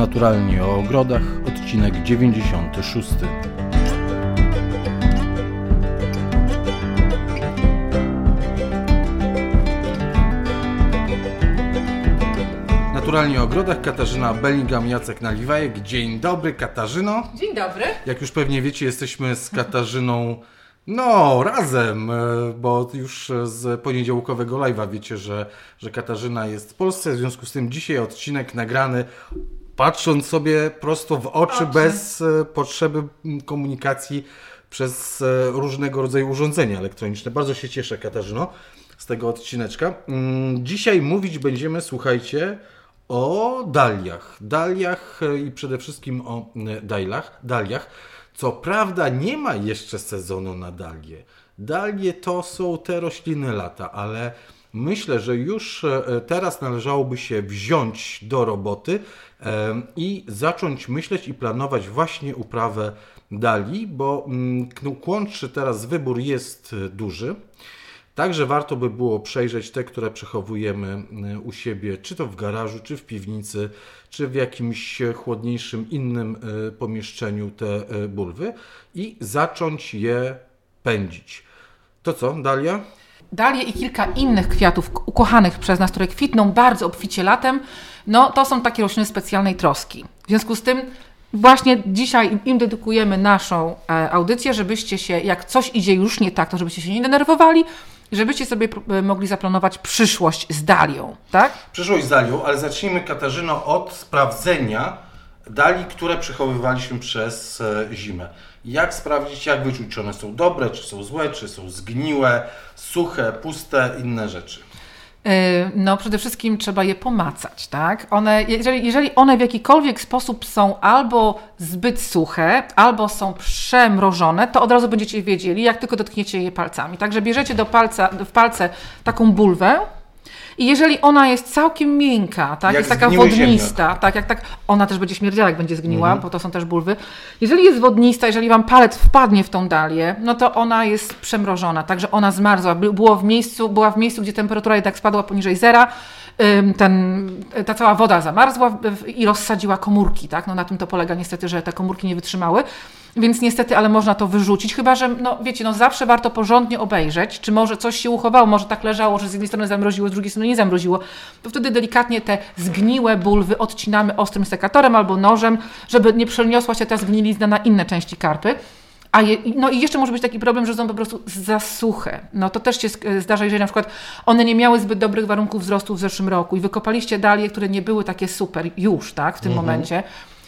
Naturalnie o ogrodach, odcinek 96. Naturalnie o ogrodach Katarzyna Bellingham, Jacek Naliwajek. Dzień dobry Katarzyno. Dzień dobry. Jak już pewnie wiecie, jesteśmy z Katarzyną no, razem, e, bo już z poniedziałkowego live'a wiecie, że, że Katarzyna jest w Polsce, w związku z tym dzisiaj odcinek nagrany patrząc sobie prosto w oczy, Oczy. bez e, potrzeby komunikacji przez e, różnego rodzaju urządzenia elektroniczne. Bardzo się cieszę, Katarzyno, z tego odcineczka. Mm, Dzisiaj mówić będziemy, słuchajcie, o daliach. Daliach e, i przede wszystkim o dajlach, daliach. Co prawda nie ma jeszcze sezonu na dalie. Dalie to są te rośliny lata, ale myślę, że już e, teraz należałoby się wziąć do roboty e, i zacząć myśleć i planować właśnie uprawę dali, bo mm, kłączy teraz wybór jest e, duży. Także warto by było przejrzeć te, które przechowujemy y, u siebie, czy to w garażu, czy w piwnicy, czy w jakimś chłodniejszym innym pomieszczeniu te bulwy i zacząć je pędzić. To co, Dalia? Dalie i kilka innych kwiatów ukochanych przez nas, które kwitną bardzo obficie latem, no to są takie rośliny specjalnej troski. W związku z tym właśnie dzisiaj im dedykujemy naszą e, audycję, żebyście się, jak coś idzie już nie tak, to żebyście się nie denerwowali, żebyście sobie e, mogli zaplanować przyszłość z dalią, tak? Przyszłość z Dalią, ale zacznijmy Katarzyno od sprawdzenia dali, które przechowywaliśmy przez e, zimę. Jak sprawdzić, jak wyczuć, czy one są dobre, czy są złe, czy są zgniłe, suche, puste, inne rzeczy. Yy, No, przede wszystkim trzeba je pomacać, tak? One, jeżeli, jeżeli one w jakikolwiek sposób są albo zbyt suche, albo są przemrożone, to od razu będziecie wiedzieli, jak tylko dotkniecie je palcami. Także bierzecie do palca, w palce taką bulwę i jeżeli ona jest całkiem miękka, tak, Jak jest taka wodnista, tak, jak tak, ona też będzie śmierdziała, jak będzie zgniła, bo to są też bulwy. Jeżeli jest wodnista, jeżeli Wam palec wpadnie w tą dalię, no to ona jest przemrożona, także ona zmarzła, By- było w miejscu, była w miejscu, gdzie temperatura jednak spadła poniżej zera, ten, ta cała woda zamarzła i rozsadziła komórki, tak, no na tym to polega niestety, że te komórki nie wytrzymały. Więc niestety, ale można to wyrzucić, chyba że, no wiecie, no zawsze warto porządnie obejrzeć, czy może coś się uchowało, może tak leżało, że z jednej strony zamroziło, z drugiej strony nie zamroziło. To wtedy delikatnie te zgniłe bulwy odcinamy ostrym sekatorem albo nożem, żeby nie przeniosła się ta zgnilizna na inne części karpy. A je, no i jeszcze może być taki problem, że są po prostu za suche. No to też się sk- zdarza, jeżeli na przykład one nie miały zbyt dobrych warunków wzrostu w zeszłym roku i wykopaliście dalie, które nie były takie super już, tak, w tym momencie,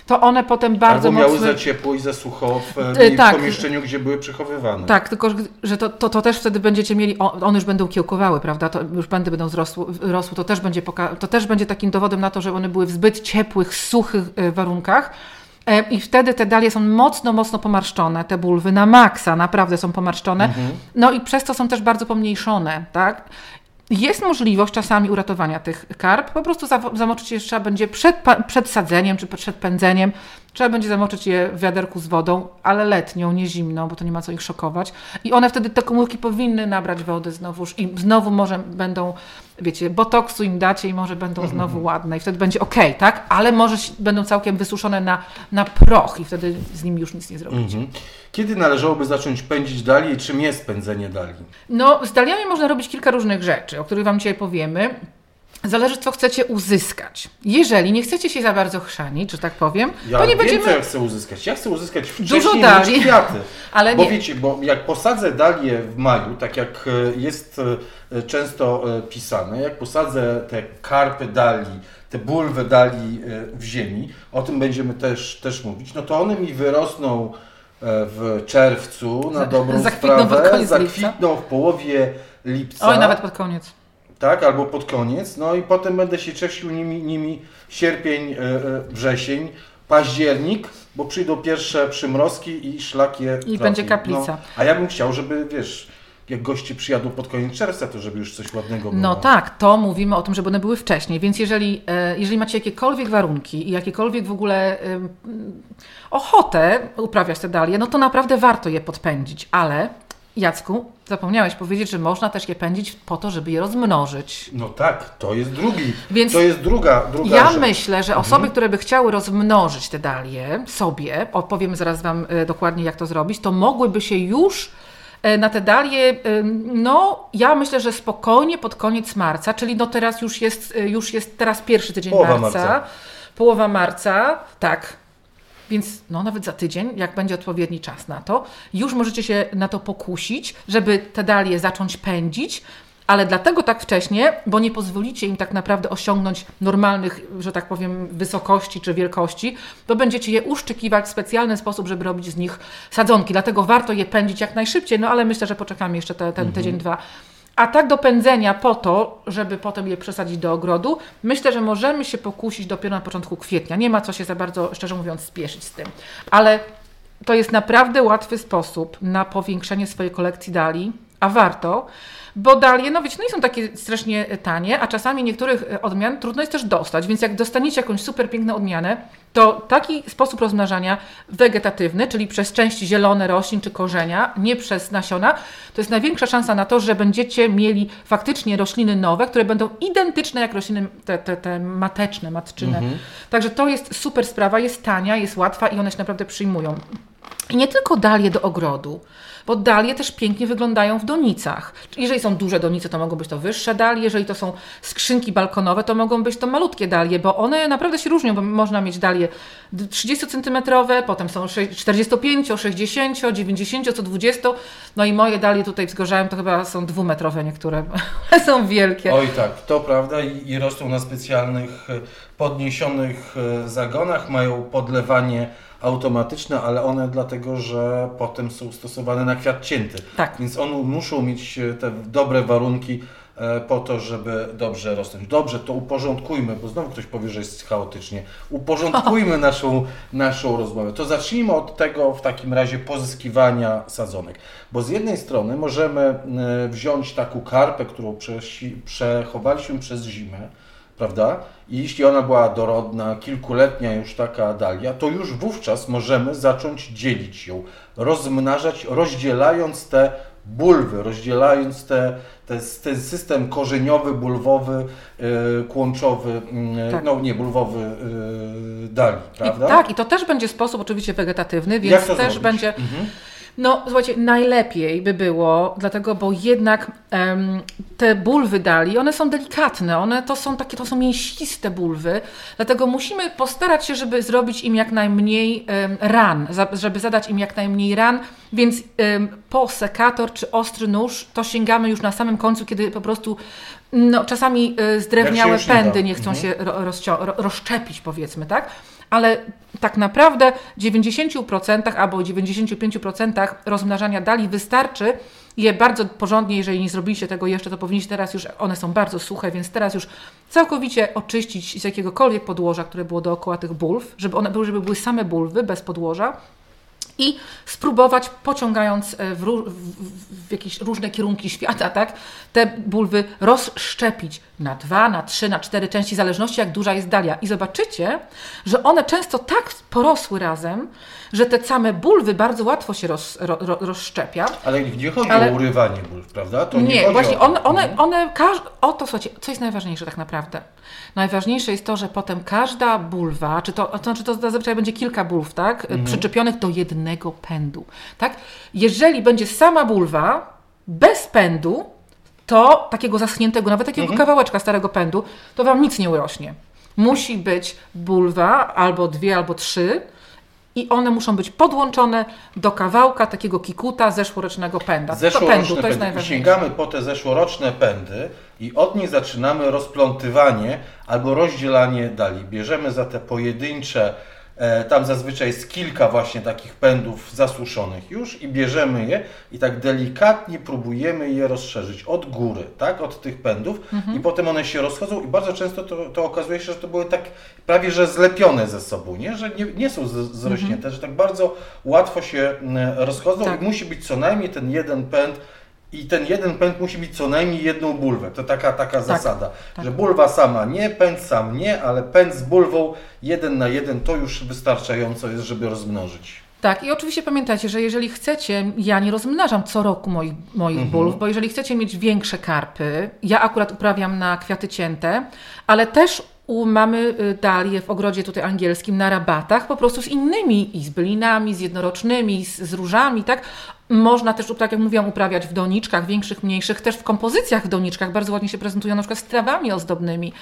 to one potem bardzo Albo miały mocno... za ciepło i za sucho w, tak. pomieszczeniu, gdzie były przechowywane. Tak, tylko że- to, to, to też wtedy będziecie mieli, one już będą kiełkowały, prawda? To już będą wzrosły, rosły, to też, będzie poka- to też będzie takim dowodem na to, że one były w zbyt ciepłych, suchych e, warunkach. E, I wtedy te dalie są mocno, mocno pomarszczone, te bulwy na maksa naprawdę są pomarszczone. No i przez to są też bardzo pomniejszone, tak? Jest możliwość czasami uratowania tych karp. Po prostu zamoczyć je trzeba będzie przed, przed sadzeniem czy przed pędzeniem. Trzeba będzie zamoczyć je w wiaderku z wodą, ale letnią, nie zimną, bo to nie ma co ich szokować. I one wtedy, te komórki powinny nabrać wody znowuż i znowu może będą, wiecie, botoksu im dacie i może będą znowu ładne i wtedy będzie ok, tak? Ale może będą całkiem wysuszone na, na proch i wtedy z nimi już nic nie zrobicie. Mhm. Kiedy należałoby zacząć pędzić dali i czym jest pędzenie dali? No, z daliami można robić kilka różnych rzeczy, o których Wam dzisiaj powiemy. Zależy, co chcecie uzyskać. Jeżeli nie chcecie się za bardzo chrzanić, że tak powiem, Ja to nie wiem, będziemy... co ja chcę uzyskać. Ja chcę uzyskać Dużo wcześniej dali. niż kwiaty. Ale bo nie. wiecie, bo jak posadzę dalię w maju, tak jak e, jest e, często e, pisane, jak posadzę te karpy dali, te bulwy dali w ziemi, o tym będziemy też, też mówić, no to one mi wyrosną w czerwcu na Za- dobrą pod sprawę, zakwitną w połowie lipca. Oj, nawet pod koniec. Tak, albo pod koniec, no i potem będę się cieszył nimi, nimi sierpień, e, e, wrzesień, październik, bo przyjdą pierwsze przymrozki i szlak je I trafi. będzie kaplica. No, a ja bym chciał, żeby, wiesz, jak goście przyjadą pod koniec czerwca, to żeby już coś ładnego było. No tak, to mówimy o tym, żeby one były wcześniej, więc jeżeli, e, jeżeli macie jakiekolwiek warunki i jakiekolwiek w ogóle ochotę uprawiać te dalie, no to naprawdę warto je podpędzić, ale Jacku, zapomniałeś powiedzieć, że można też je pędzić po to, żeby je rozmnożyć. No tak, to jest drugi. Więc to jest druga, druga Ja rzecz. myślę, że osoby, mhm. które by chciały rozmnożyć te dalie sobie, opowiem zaraz Wam e, dokładnie, jak to zrobić, to mogłyby się już e, na te dalie, no ja myślę, że spokojnie pod koniec marca, czyli no teraz już jest, e, już jest teraz pierwszy tydzień Połowa marca, marca, połowa marca, tak, więc no, nawet za tydzień, jak będzie odpowiedni czas na to, już możecie się na to pokusić, żeby te dalie zacząć pędzić, ale dlatego tak wcześnie, bo nie pozwolicie im tak naprawdę osiągnąć normalnych, że tak powiem, wysokości czy wielkości, to będziecie je uszczykiwać w specjalny sposób, żeby robić z nich sadzonki. Dlatego warto je pędzić jak najszybciej, no ale myślę, że poczekamy jeszcze te, ten tydzień, mhm. dwa. A tak do pędzenia po to, żeby potem je przesadzić do ogrodu, myślę, że możemy się pokusić dopiero na początku kwietnia. Nie ma co się za bardzo, szczerze mówiąc, spieszyć z tym. Ale to jest naprawdę łatwy sposób na powiększenie swojej kolekcji dali, a warto, bo dalie, no wiecie, no nie są takie strasznie tanie, a czasami niektórych e, odmian trudno jest też dostać, więc jak dostaniecie jakąś super piękną odmianę, to taki sposób rozmnażania wegetatywny, czyli przez części zielone roślin czy korzenia, nie przez nasiona, to jest największa szansa na to, że będziecie mieli faktycznie rośliny nowe, które będą identyczne jak rośliny te, te, te mateczne, matczyne. Mhm. Także to jest super sprawa, jest tania, jest łatwa i one się naprawdę przyjmują. I nie tylko dalie do ogrodu bo dalie też pięknie wyglądają w donicach. Jeżeli są duże donice, to mogą być to wyższe dalie, jeżeli to są skrzynki balkonowe, to mogą być to malutkie dalie, bo one naprawdę się różnią, bo można mieć dalie 30 cm, potem są 45, 60, 90, co 20. No i moje dalie tutaj wzgorzałem, to chyba są dwumetrowe niektóre, są wielkie. Oj tak, to prawda i, i rosną na specjalnych podniesionych e, zagonach, mają podlewanie automatyczne, ale one dlatego, że potem są stosowane na kwiat cięty. Tak. Więc one muszą mieć e, te dobre warunki e, po to, żeby dobrze rosnąć. Dobrze, to uporządkujmy, bo znowu ktoś powie, że jest chaotycznie. Uporządkujmy naszą, naszą rozmowę. To zacznijmy od tego w takim razie pozyskiwania sadzonek. Bo z jednej strony możemy e, wziąć taką karpę, którą przechowaliśmy przez zimę, prawda? I jeśli ona była dorodna, kilkuletnia już taka dalia, to już wówczas możemy zacząć dzielić ją, rozmnażać, rozdzielając te bulwy, rozdzielając te, te, ten system korzeniowy, bulwowy, yy, kłączowy, yy, tak. no nie, bulwowy yy, dali, prawda? I, tak, i to też będzie sposób oczywiście wegetatywny, więc też zrobić? będzie... Mhm no, słuchajcie, najlepiej by było, dlatego, bo jednak te bulwy dali, one są delikatne, one to są takie, to są mięsiste bulwy, dlatego musimy postarać się, żeby zrobić im jak najmniej ran, za, żeby zadać im jak najmniej ran, więc um, po sekator czy ostry nóż to sięgamy już na samym końcu, kiedy po prostu no, czasami y, zdrewniałe pędy nie chcą mhm. się ro, rozszczepić, powiedzmy, tak? Ale tak naprawdę 90% albo 95% rozmnażania dali wystarczy je bardzo porządnie, jeżeli nie zrobiliście tego jeszcze, to powinniście teraz już, one są bardzo suche, więc teraz już całkowicie oczyścić z jakiegokolwiek podłoża, które było dookoła tych bulw, żeby one były, żeby były same bulwy bez podłoża i spróbować, pociągając e, w, w, w, jakieś różne kierunki świata, tak, te bulwy rozszczepić na dwa, na trzy, na cztery części, w zależności jak duża jest dalia. I zobaczycie, że one często tak porosły razem, że te same bulwy bardzo łatwo się roz, ro, ro, rozszczepia. Ale nie chodzi Ale... o urywanie bulw, prawda? To nie, nie właśnie, o... one, one, mhm. one każ... o to, słuchajcie, co jest najważniejsze tak naprawdę? Najważniejsze jest to, że potem każda bulwa, czy to, to znaczy to zazwyczaj będzie kilka bulw, tak? Mhm. Przyczepionych do jednego pędu, tak? Jeżeli będzie sama bulwa, bez pędu, to takiego zaschniętego, nawet takiego mhm. kawałeczka starego pędu, to Wam nic nie urośnie. Musi być bulwa, albo dwie, albo trzy, i one muszą być podłączone do kawałka takiego kikuta zeszłorocznego pęda. Zeszłoroczne to pędu, to jest najważniejsze. Sięgamy po te zeszłoroczne pędy i od nich zaczynamy rozplątywanie albo rozdzielanie dali. Bierzemy za te pojedyncze tam zazwyczaj jest kilka właśnie takich pędów zasuszonych już i bierzemy je i tak delikatnie próbujemy je rozszerzyć od góry, tak, od tych pędów mhm. i potem one się rozchodzą i bardzo często to, to okazuje się, że to były tak prawie, że zlepione ze sobą, nie? że nie, nie są zrośnięte, mhm. że tak bardzo łatwo się rozchodzą tak. i musi być co najmniej ten jeden pęd i ten jeden pęd musi mieć co najmniej jedną bulwę. To taka, taka tak, zasada, tak. że bulwa sama nie, pęd sam nie, ale pęd z bulwą jeden na jeden to już wystarczająco jest, żeby rozmnożyć. Tak, i oczywiście pamiętajcie, że jeżeli chcecie, ja nie rozmnażam co roku moich, moich Mhm. bulw, bo jeżeli chcecie mieć większe karpy, ja akurat uprawiam na kwiaty cięte, ale też u, mamy y, dalie w ogrodzie tutaj angielskim na rabatach, po prostu z innymi, i z bylinami, z jednorocznymi, z, z różami, tak? Można też, tak jak mówiłam, uprawiać w doniczkach, większych, mniejszych, też w kompozycjach w doniczkach, bardzo ładnie się prezentują na przykład z trawami ozdobnymi,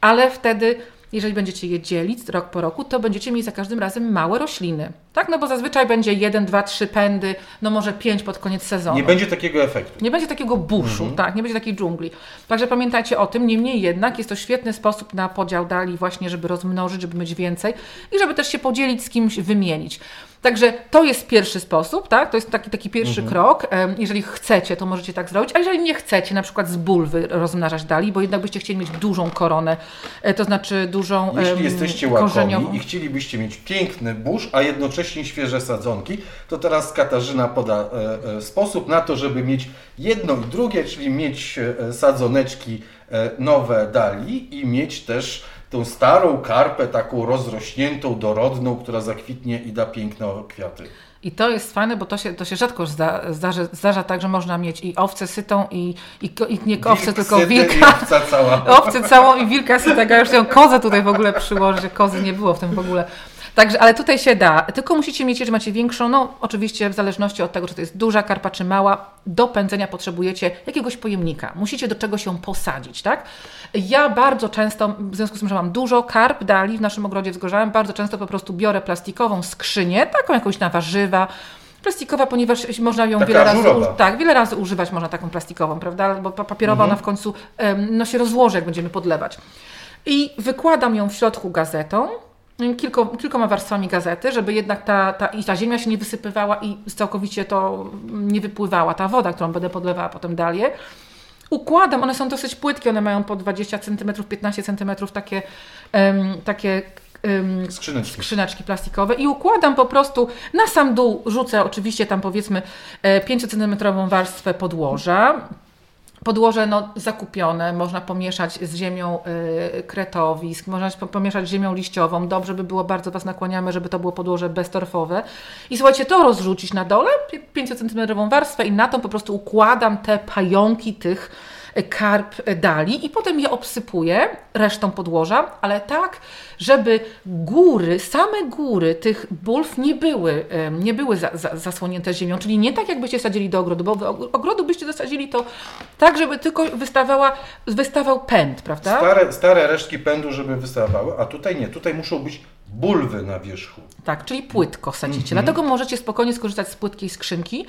ale wtedy jeżeli będziecie je dzielić rok po roku, to będziecie mieć za każdym razem małe rośliny. Tak? No bo zazwyczaj będzie jeden, dwa, trzy pędy, no może pięć pod koniec sezonu. Nie będzie takiego efektu. Nie będzie takiego buszu, tak, nie będzie takiej dżungli. Także pamiętajcie o tym, niemniej jednak jest to świetny sposób na podział dali właśnie, żeby rozmnożyć, żeby mieć więcej i żeby też się podzielić z kimś, wymienić. Także to jest pierwszy sposób, tak? To jest taki, taki pierwszy krok. Em, Jeżeli chcecie, to możecie tak zrobić, a jeżeli nie chcecie, na przykład z bulwy rozmnażać dali, bo jednak byście chcieli mieć dużą koronę, e, to znaczy dużą Jeśli jesteście korzeniową. łakomi i chcielibyście mieć piękny burz, a jednocześnie świeże sadzonki, to teraz Katarzyna poda e, e, sposób na to, żeby mieć jedno i drugie, czyli mieć sadzoneczki nowe dali i mieć też tą starą karpę, taką rozrośniętą, dorodną, która zakwitnie i da piękne kwiaty. I to jest fajne, bo to się, to się rzadko zda, zdarza, zdarza tak, że można mieć i owcę sytą, i, i, i nie owcę, Wilk tylko wilka. Owca cała. Owcę całą i wilka sytego. Ja już ją kozę tutaj w ogóle przyłożę, że kozy nie było w tym w ogóle. Także, ale tutaj się da. Tylko musicie mieć, jeżeli macie większą, no oczywiście w zależności od tego, czy to jest duża karpa, czy mała, do pędzenia potrzebujecie jakiegoś pojemnika. Musicie do czegoś ją posadzić, tak? Ja bardzo często, w związku z tym, że mam dużo karp dali w naszym ogrodzie wzgorzałem, bardzo często po prostu biorę plastikową skrzynię, taką jakąś na warzywa, Plastikowa, ponieważ można ją Taka wiele razy, ażurowa. uż- tak, wiele razy używać można taką plastikową, prawda? Bo pa- papierowa ona w końcu no, się rozłoży, jak będziemy podlewać. I wykładam ją w środku gazetą, kilko, kilkoma warstwami gazety, żeby jednak ta, ta, i ta ziemia się nie wysypywała i całkowicie to nie wypływała ta woda, którą będę podlewała potem dalej. Układam, one są dosyć płytkie, one mają po 20 cm, 15 cm takie, em, takie em, Skrzyneczki. skrzyneczki plastikowe i układam po prostu na sam dół, rzucę oczywiście tam powiedzmy 5 cm warstwę podłoża. Podłoże no, zakupione, można pomieszać z ziemią y, kretowisk, można po- pomieszać z ziemią liściową. Dobrze by było, bardzo Was nakłaniamy, żeby to było podłoże beztorfowe. I słuchajcie, to rozrzucić na dole, 5 cm warstwę i na tą po prostu układam te pająki tych karp dali i potem je obsypuję resztą podłoża, ale tak, żeby góry, same góry tych bulw nie były, nie były za, za, zasłonięte ziemią, czyli nie tak jakbyście sadzili do ogrodu, bo w ogrodu byście zasadzili to tak, żeby tylko wystawała, wystawał pęd, prawda? Stare, stare resztki pędu, żeby wystawały, a tutaj nie. Tutaj muszą być bulwy na wierzchu. Tak, czyli płytko sadzicie. Mhm. Dlatego możecie spokojnie skorzystać z płytkiej skrzynki.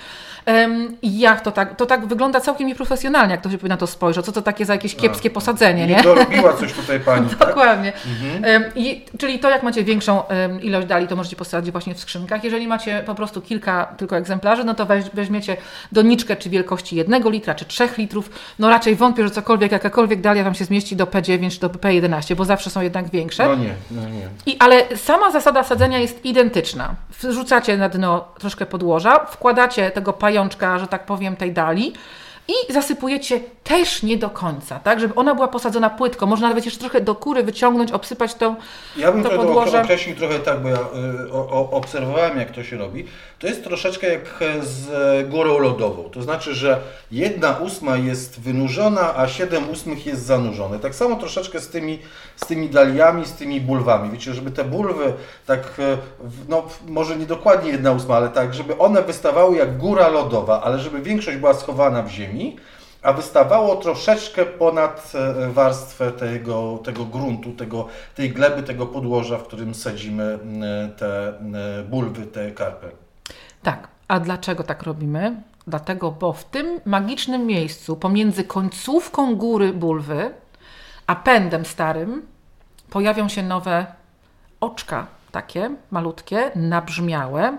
I jak to tak, to tak wygląda całkiem nieprofesjonalnie, jak ktoś by na to spojrzał. Co to takie za jakieś kiepskie posadzenie, nie? Dorobiła coś tutaj pani, tak? Dokładnie. Mhm. Em, I, czyli to, jak macie większą em, ilość dali, to możecie posadzić właśnie w skrzynkach. Jeżeli macie po prostu kilka tylko egzemplarzy, no to weź, weźmiecie doniczkę czy wielkości jednego litra, czy trzech litrów. No raczej wątpię, że cokolwiek, jakakolwiek dalia Wam się zmieści do P9 czy do P11, bo zawsze są jednak większe. No nie, no nie. I, ale sama zasada sadzenia jest identyczna. Wrzucacie na dno troszkę podłoża, wkładacie tego pajączka, że tak powiem, tej dali i zasypujecie też nie do końca, tak, żeby ona była posadzona płytko. Można nawet jeszcze trochę do kury wyciągnąć, obsypać tą, Ja bym to to podłoże. określił trochę tak, bo ja y, o, obserwowałem jak to się robi. To jest troszeczkę jak z górą lodową. To znaczy, że jedna ósma jest wynurzona, a siedem ósmych jest zanurzone. Tak samo troszeczkę z tymi, z tymi daliami, z tymi bulwami. Wiecie, żeby te bulwy tak, e, no może nie dokładnie jedna ósma, ale tak, żeby one wystawały jak góra lodowa, ale żeby większość była schowana w ziemi, a wystawało troszeczkę ponad e, warstwę tego, tego gruntu, tego, tej gleby, tego podłoża, w którym sadzimy te bulwy, te karpy. Tak. A dlaczego tak robimy? Dlatego, bo w tym magicznym miejscu pomiędzy końcówką góry bulwy a pędem starym pojawią się nowe oczka, takie malutkie, nabrzmiałe.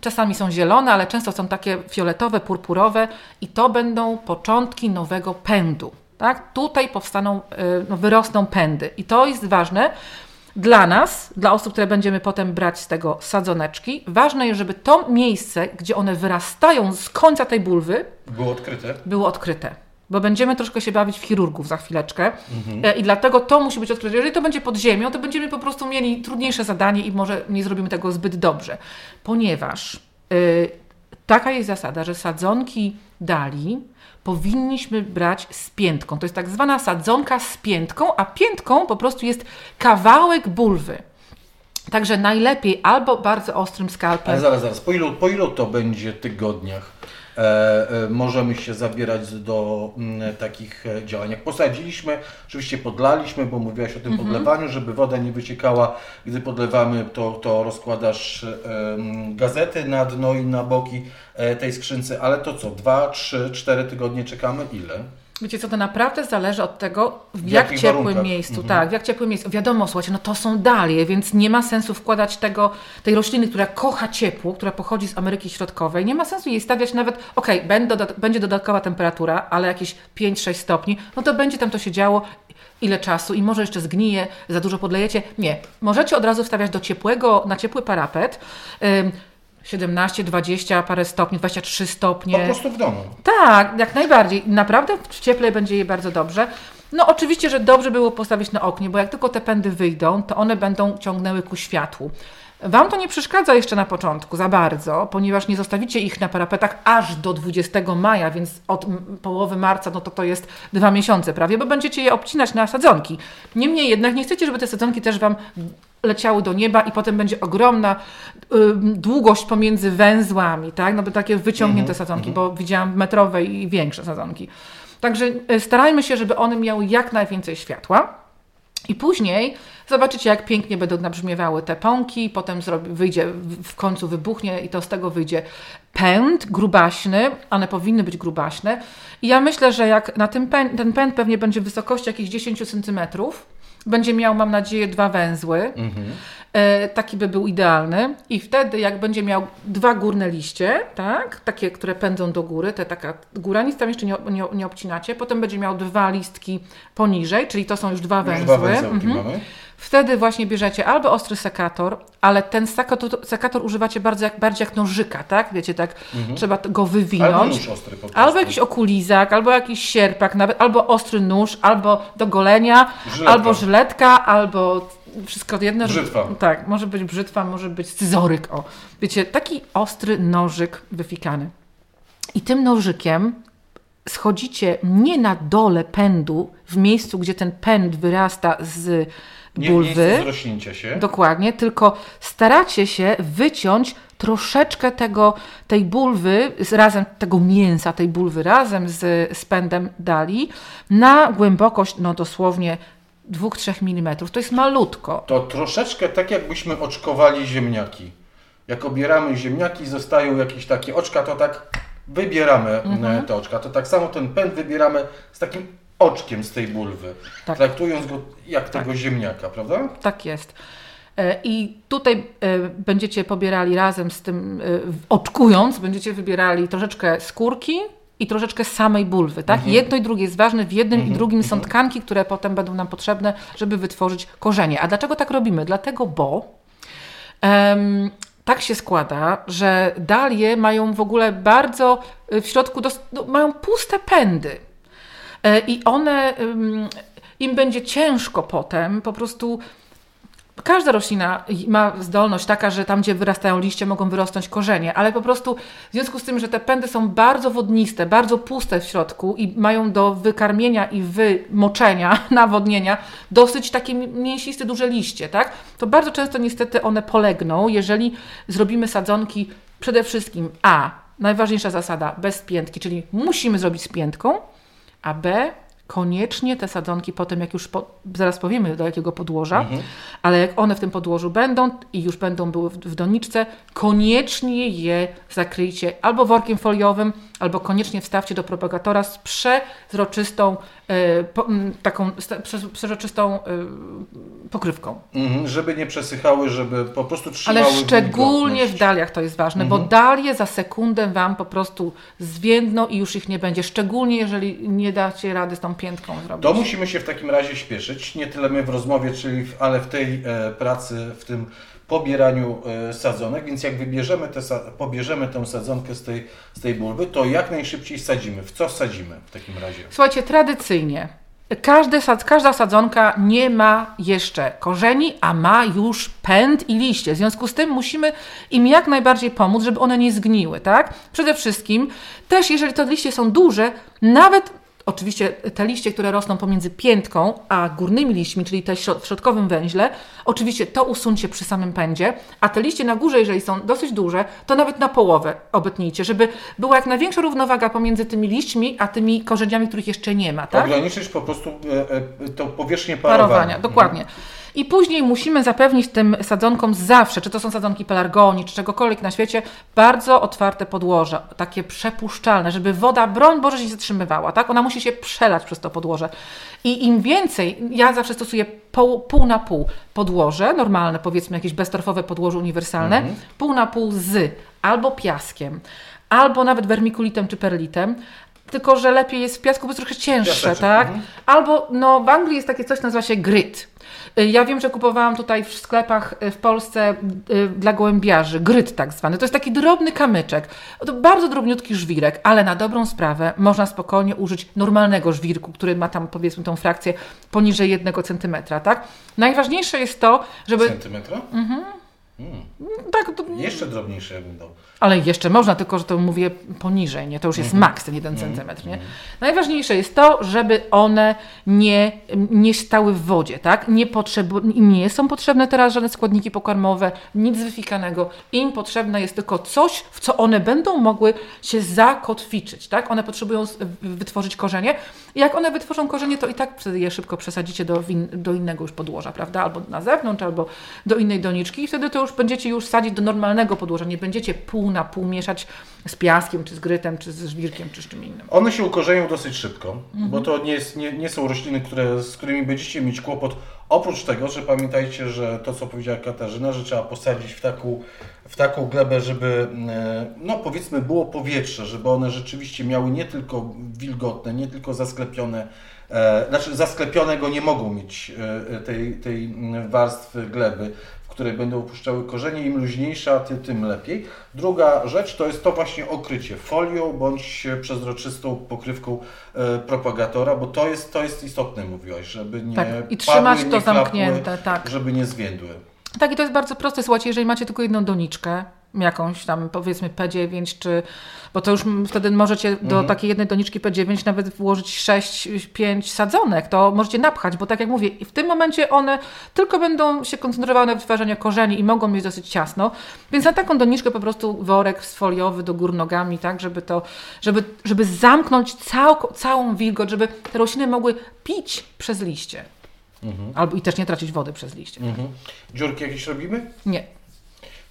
Czasami są zielone, ale często są takie fioletowe, purpurowe i to będą początki nowego pędu. Tak? Tutaj powstaną, y, no, wyrosną pędy i to jest ważne, dla nas, dla osób, które będziemy potem brać z tego sadzoneczki, ważne jest, żeby to miejsce, gdzie one wyrastają z końca tej bulwy, Było odkryte. było odkryte. bo będziemy troszkę się bawić w chirurgów za chwileczkę e, i dlatego to musi być odkryte. Jeżeli to będzie pod ziemią, to będziemy po prostu mieli trudniejsze zadanie i może nie zrobimy tego zbyt dobrze, ponieważ y, taka jest zasada, że sadzonki dali powinniśmy brać z piętką. To jest tak zwana sadzonka z piętką, a piętką po prostu jest kawałek bulwy. Także najlepiej albo bardzo ostrym skalpem. Ale zaraz, zaraz, po ilu, po ilu to będzie tygodniach? E, e, możemy się zabierać do m, takich e, działań. Jak posadziliśmy, oczywiście podlaliśmy, bo mówiłaś o tym podlewaniu, żeby woda nie wyciekała. Gdy podlewamy, to, to rozkładasz gazety na dno i na boki tej skrzynce, ale to co, dwa, trzy, cztery tygodnie czekamy? Ile? Wiecie co, to naprawdę zależy od tego, w, jak jakich ciepłym warunkach? miejscu, tak, w jak ciepłym miejscu. Wiadomo, słuchajcie, no to są dalie, więc nie ma sensu wkładać tego, tej rośliny, która kocha ciepło, która pochodzi z Ameryki Środkowej, nie ma sensu jej stawiać nawet, okej, będzie, dodat- będzie dodatkowa temperatura, ale jakieś 5-6 stopni, no to będzie tam to się działo ile czasu i może jeszcze zgnije, za dużo podlejecie. Nie, możecie od razu wstawiać do ciepłego, na ciepły parapet, ym, 17, 20 parę stopni, 23 stopnie. Po prostu w domu. Tak, jak najbardziej. Naprawdę w cieple będzie je bardzo dobrze. No oczywiście, że dobrze było postawić na oknie, bo jak tylko te pędy wyjdą, to one będą ciągnęły ku światłu. Wam to nie przeszkadza jeszcze na początku za bardzo, ponieważ nie zostawicie ich na parapetach aż do 20 maja, więc od połowy marca, no to to jest dwa miesiące prawie, bo będziecie je obcinać na sadzonki. Niemniej jednak nie chcecie, żeby te sadzonki też Wam leciały do nieba i potem będzie ogromna ym, długość pomiędzy węzłami, tak? No takie wyciągnięte sadzonki, bo widziałam metrowe i większe sadzonki. Także y, starajmy się, żeby one miały jak najwięcej światła. I później zobaczycie, jak pięknie będą nabrzmiewały te pąki, potem zrobi, wyjdzie, w końcu wybuchnie i to z tego wyjdzie pęd grubaśny, one powinny być grubaśne. I ja myślę, że jak na tym pęd, ten pęd pewnie będzie w wysokości jakichś 10 cm, będzie miał, mam nadzieję, dwa węzły. E, taki by był idealny. I wtedy, jak będzie miał dwa górne liście, tak, takie, które pędzą do góry, te taka góra, nic tam jeszcze nie, nie, nie obcinacie, potem będzie miał dwa listki poniżej, czyli to są już dwa Już węzły. dwa węzełki Mhm. mamy. Wtedy właśnie bierzecie albo ostry sekator, ale ten sekator, sekator używacie bardzo jak, bardziej jak nożyka, tak? Wiecie, tak trzeba go Albo wywinąć. nóż ostry po prostu. Albo jakiś okulizak, albo jakiś sierpak, nawet, albo ostry nóż, albo do golenia, Żyletka. albo żyletka, albo wszystko jedno. że- Brzytwa. Tak, może być brzytwa, może być scyzoryk. O. Wiecie, taki ostry nożyk wyfikany. I tym nożykiem schodzicie nie na dole pędu, w miejscu, gdzie ten pęd wyrasta z bulwy. nie zrośnięcia się. Dokładnie, tylko staracie się wyciąć troszeczkę tego, tej bulwy, razem tego mięsa, tej bulwy razem z, z pędem dali na głębokość, no dosłownie 2-3 mm. To jest malutko. To troszeczkę tak jakbyśmy oczkowali ziemniaki. Jak obieramy ziemniaki, zostają jakieś takie oczka, to tak wybieramy Mhm. te oczka. To tak samo ten pęd wybieramy z takim oczkiem z tej bulwy. Tak. Traktując go jak tego ziemniaka, prawda? Tak jest. E, I tutaj e, będziecie pobierali razem z tym, e, oczkując, będziecie wybierali troszeczkę skórki i troszeczkę samej bulwy. Tak? Jedno i drugie jest ważne. W jednym i drugim są tkanki, które potem będą nam potrzebne, żeby wytworzyć korzenie. A dlaczego tak robimy? Dlatego, bo em, tak się składa, że dalie mają w ogóle bardzo w środku, dos- no, mają puste pędy. E, I one, im będzie ciężko potem, po prostu każda roślina ma zdolność taka, że tam, gdzie wyrastają liście, mogą wyrosnąć korzenie, ale po prostu w związku z tym, że te pędy są bardzo wodniste, bardzo puste w środku i mają do wykarmienia i wymoczenia, nawodnienia dosyć takie mięsiste, duże liście, tak? To bardzo często niestety one polegną, jeżeli zrobimy sadzonki przede wszystkim A, najważniejsza zasada, bez piętki, czyli musimy zrobić z piętką, a B, koniecznie te sadzonki potem, jak już po, zaraz powiemy do jakiego podłoża, ale jak one w tym podłożu będą i już będą były w, w doniczce, koniecznie je zakryjcie albo workiem foliowym, albo koniecznie wstawcie do propagatora z przezroczystą, e, po, taką przezroczystą e, pokrywką. Mhm, żeby nie przesychały, żeby po prostu trzymały Ale szczególnie w daliach to jest ważne, bo dalie za sekundę Wam po prostu zwiędną i już ich nie będzie. Szczególnie jeżeli nie dacie rady z tą piętką zrobić. To musimy się w takim razie śpieszyć, nie tyle my w rozmowie, czyli w, ale w tej e, pracy, w tym pobieraniu e, sadzonek, więc jak wybierzemy te, pobierzemy tę sadzonkę z tej, z tej bulwy, to jak najszybciej sadzimy. W co sadzimy w takim razie? Słuchajcie, tradycyjnie każdy, każda sadzonka nie ma jeszcze korzeni, a ma już pęd i liście. W związku z tym musimy im jak najbardziej pomóc, żeby one nie zgniły, tak? Przede wszystkim też, jeżeli te liście są duże, nawet Oczywiście te liście, które rosną pomiędzy piętką a górnymi liśćmi, czyli te w środkowym węźle, oczywiście to usuńcie przy samym pędzie, a te liście na górze, jeżeli są dosyć duże, to nawet na połowę obetnijcie, żeby była jak największa równowaga pomiędzy tymi liśćmi, a tymi korzeniami, których jeszcze nie ma. Tak? Ograniczyć po prostu e, e, tą powierzchnię parowania. parowania dokładnie. Mhm. I później musimy zapewnić tym sadzonkom zawsze, czy to są sadzonki pelargonii, czy czegokolwiek na świecie, bardzo otwarte podłoże, takie przepuszczalne, żeby woda, broń Boże, się zatrzymywała, tak? Ona musi się przelać przez to podłoże. I im więcej, ja zawsze stosuję pół, pół na pół podłoże, normalne, powiedzmy jakieś beztorfowe podłoże uniwersalne, mhm. pół na pół z albo piaskiem, albo nawet wermikulitem czy perlitem, tylko że lepiej jest w piasku, bo jest trochę cięższe, Piaseczek. tak? Mhm. Albo no, w Anglii jest takie coś, nazywa się gryt. Y, ja wiem, że kupowałam tutaj w sklepach y, w Polsce y, dla gołębiarzy, gryt tak zwany. To jest taki drobny kamyczek, to bardzo drobniutki żwirek, ale na dobrą sprawę można spokojnie użyć normalnego żwirku, który ma tam powiedzmy tą frakcję poniżej jednego centymetra, tak? Najważniejsze jest to, żeby... Centymetra? Mhm. Hmm. Tak, to... Jeszcze drobniejsze jakbym dał. Ale jeszcze można, tylko że to mówię poniżej, nie? To już jest mm maks ten jeden mm centymetr, nie? Najważniejsze jest to, żeby one nie, nie stały w wodzie, tak? Nie nie są potrzebne teraz żadne składniki pokarmowe, nic wyfikanego. Im potrzebne jest tylko coś, w co one będą mogły się zakotwiczyć, tak? One potrzebują wytworzyć korzenie. Jak one wytworzą korzenie, to i tak wtedy je szybko przesadzicie do, do innego już podłoża, prawda? Albo na zewnątrz, albo do innej doniczki i wtedy to już będziecie już sadzić do normalnego podłoża. Nie będziecie pół na pół mieszać z piaskiem, czy z grytem, czy z żwirkiem, czy z czym innym. One się ukorzenią dosyć szybko, mhm. bo to nie, jest, nie, nie są rośliny, które, z którymi będziecie mieć kłopot. Oprócz tego, że pamiętajcie, że to, co powiedziała Katarzyna, że trzeba posadzić w taką, w taką glebę, żeby, e, no powiedzmy, było powietrze, żeby one rzeczywiście miały nie tylko wilgotne, nie tylko zasklepione, e, znaczy zasklepionego nie mogą mieć e, tej, tej warstwy gleby, które będą opuszczały korzenie. Im luźniejsza, tym lepiej. Druga rzecz to jest to właśnie okrycie folią bądź przezroczystą pokrywką e, propagatora, bo to jest, to jest istotne, mówiłaś, żeby nie tak, i trzymać padły, to zamknięte, tak. żeby nie zwiędły. Tak, i to jest bardzo proste. Słuchajcie, jeżeli macie tylko jedną doniczkę, jakąś tam powiedzmy P9, czy, bo to już wtedy możecie do mhm. takiej jednej doniczki P9 nawet włożyć 6-5 sadzonek, to możecie napchać, bo tak jak mówię, w tym momencie one tylko będą się koncentrowały na wytwarzaniu korzeni i mogą mieć dosyć ciasno, więc na taką doniczkę po prostu worek foliowy do gór nogami, tak, żeby to, żeby, żeby zamknąć cał, całą wilgoć, żeby te rośliny mogły pić przez liście. Mhm. Albo i też nie tracić wody przez liście. Mhm. Dziurki jakieś robimy? Nie.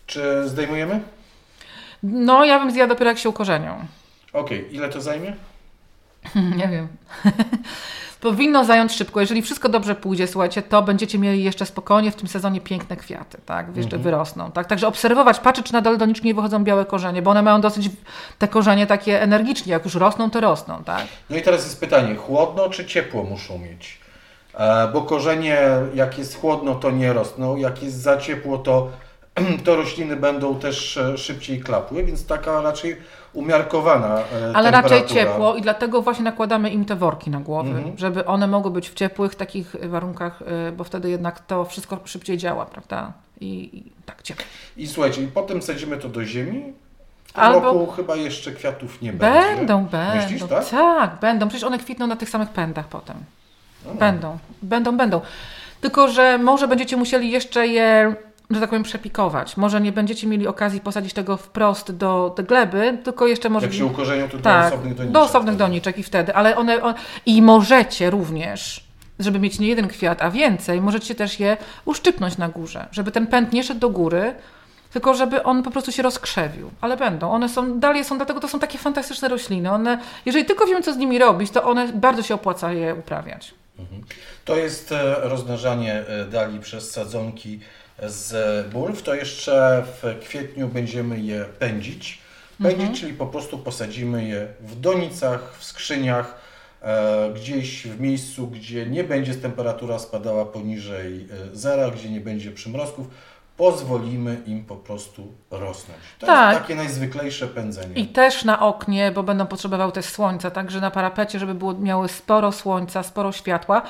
Czy zdejmujemy? No, ja bym zjadła dopiero jak się ukorzenią. Okej, okay. ile to zajmie? Nie wiem. Powinno zająć szybko. Jeżeli wszystko dobrze pójdzie, słuchajcie, to będziecie mieli jeszcze spokojnie w tym sezonie piękne kwiaty, tak? Jeszcze mhm. wyrosną, tak? Także obserwować, patrzeć, czy na dole doniczki nie wychodzą białe korzenie, bo one mają dosyć te korzenie takie energicznie. Jak już rosną, to rosną, tak? No i teraz jest pytanie, chłodno czy ciepło muszą mieć? E, bo korzenie, jak jest chłodno, to nie rosną, jak jest za ciepło, to to rośliny będą też e, szybciej klapły, więc taka raczej umiarkowana e, Ale raczej ciepło i dlatego właśnie nakładamy im te worki na głowy, mhm. żeby one mogły być w ciepłych takich warunkach, e, bo wtedy jednak to wszystko szybciej działa, prawda? I, i tak ciepło. I słuchajcie, i potem sadzimy to do ziemi, w tym Albo... roku chyba jeszcze kwiatów nie będzie. Będą, będą. Myślisz, tak? tak, będą. Przecież one kwitną na tych samych pędach potem. No. Będą, będą, będą. Tylko, że może będziecie musieli jeszcze je że tak powiem, przepikować. Może nie będziecie mieli okazji posadzić tego wprost do, do gleby, tylko jeszcze może... Jak się ukorzenią, to tak, do osobnych doniczek. do osobnych doniczek i wtedy, ale one... On... I możecie również, żeby mieć nie jeden kwiat, a więcej, możecie też je uszczypnąć na górze, żeby ten pęd nie szedł do góry, tylko żeby on po prostu się rozkrzewił. Ale będą. One są, dalej są, dlatego to są takie fantastyczne rośliny. One, jeżeli tylko wiemy, co z nimi robić, to one bardzo się opłaca je uprawiać. Mhm. To jest e, rozmnażanie e, dali przez sadzonki z bulw, to jeszcze w kwietniu będziemy je pędzić. Pędzić, mhm. czyli po prostu posadzimy je w donicach, w skrzyniach, e, gdzieś w miejscu, gdzie nie będzie temperatura spadała poniżej e, zera, gdzie nie będzie przymrozków. pozwolimy im po prostu rosnąć. To Tak. jest takie najzwyklejsze pędzenie. I też na oknie, bo będą potrzebowały też słońca, także na parapecie, żeby było, miały sporo słońca, sporo światła.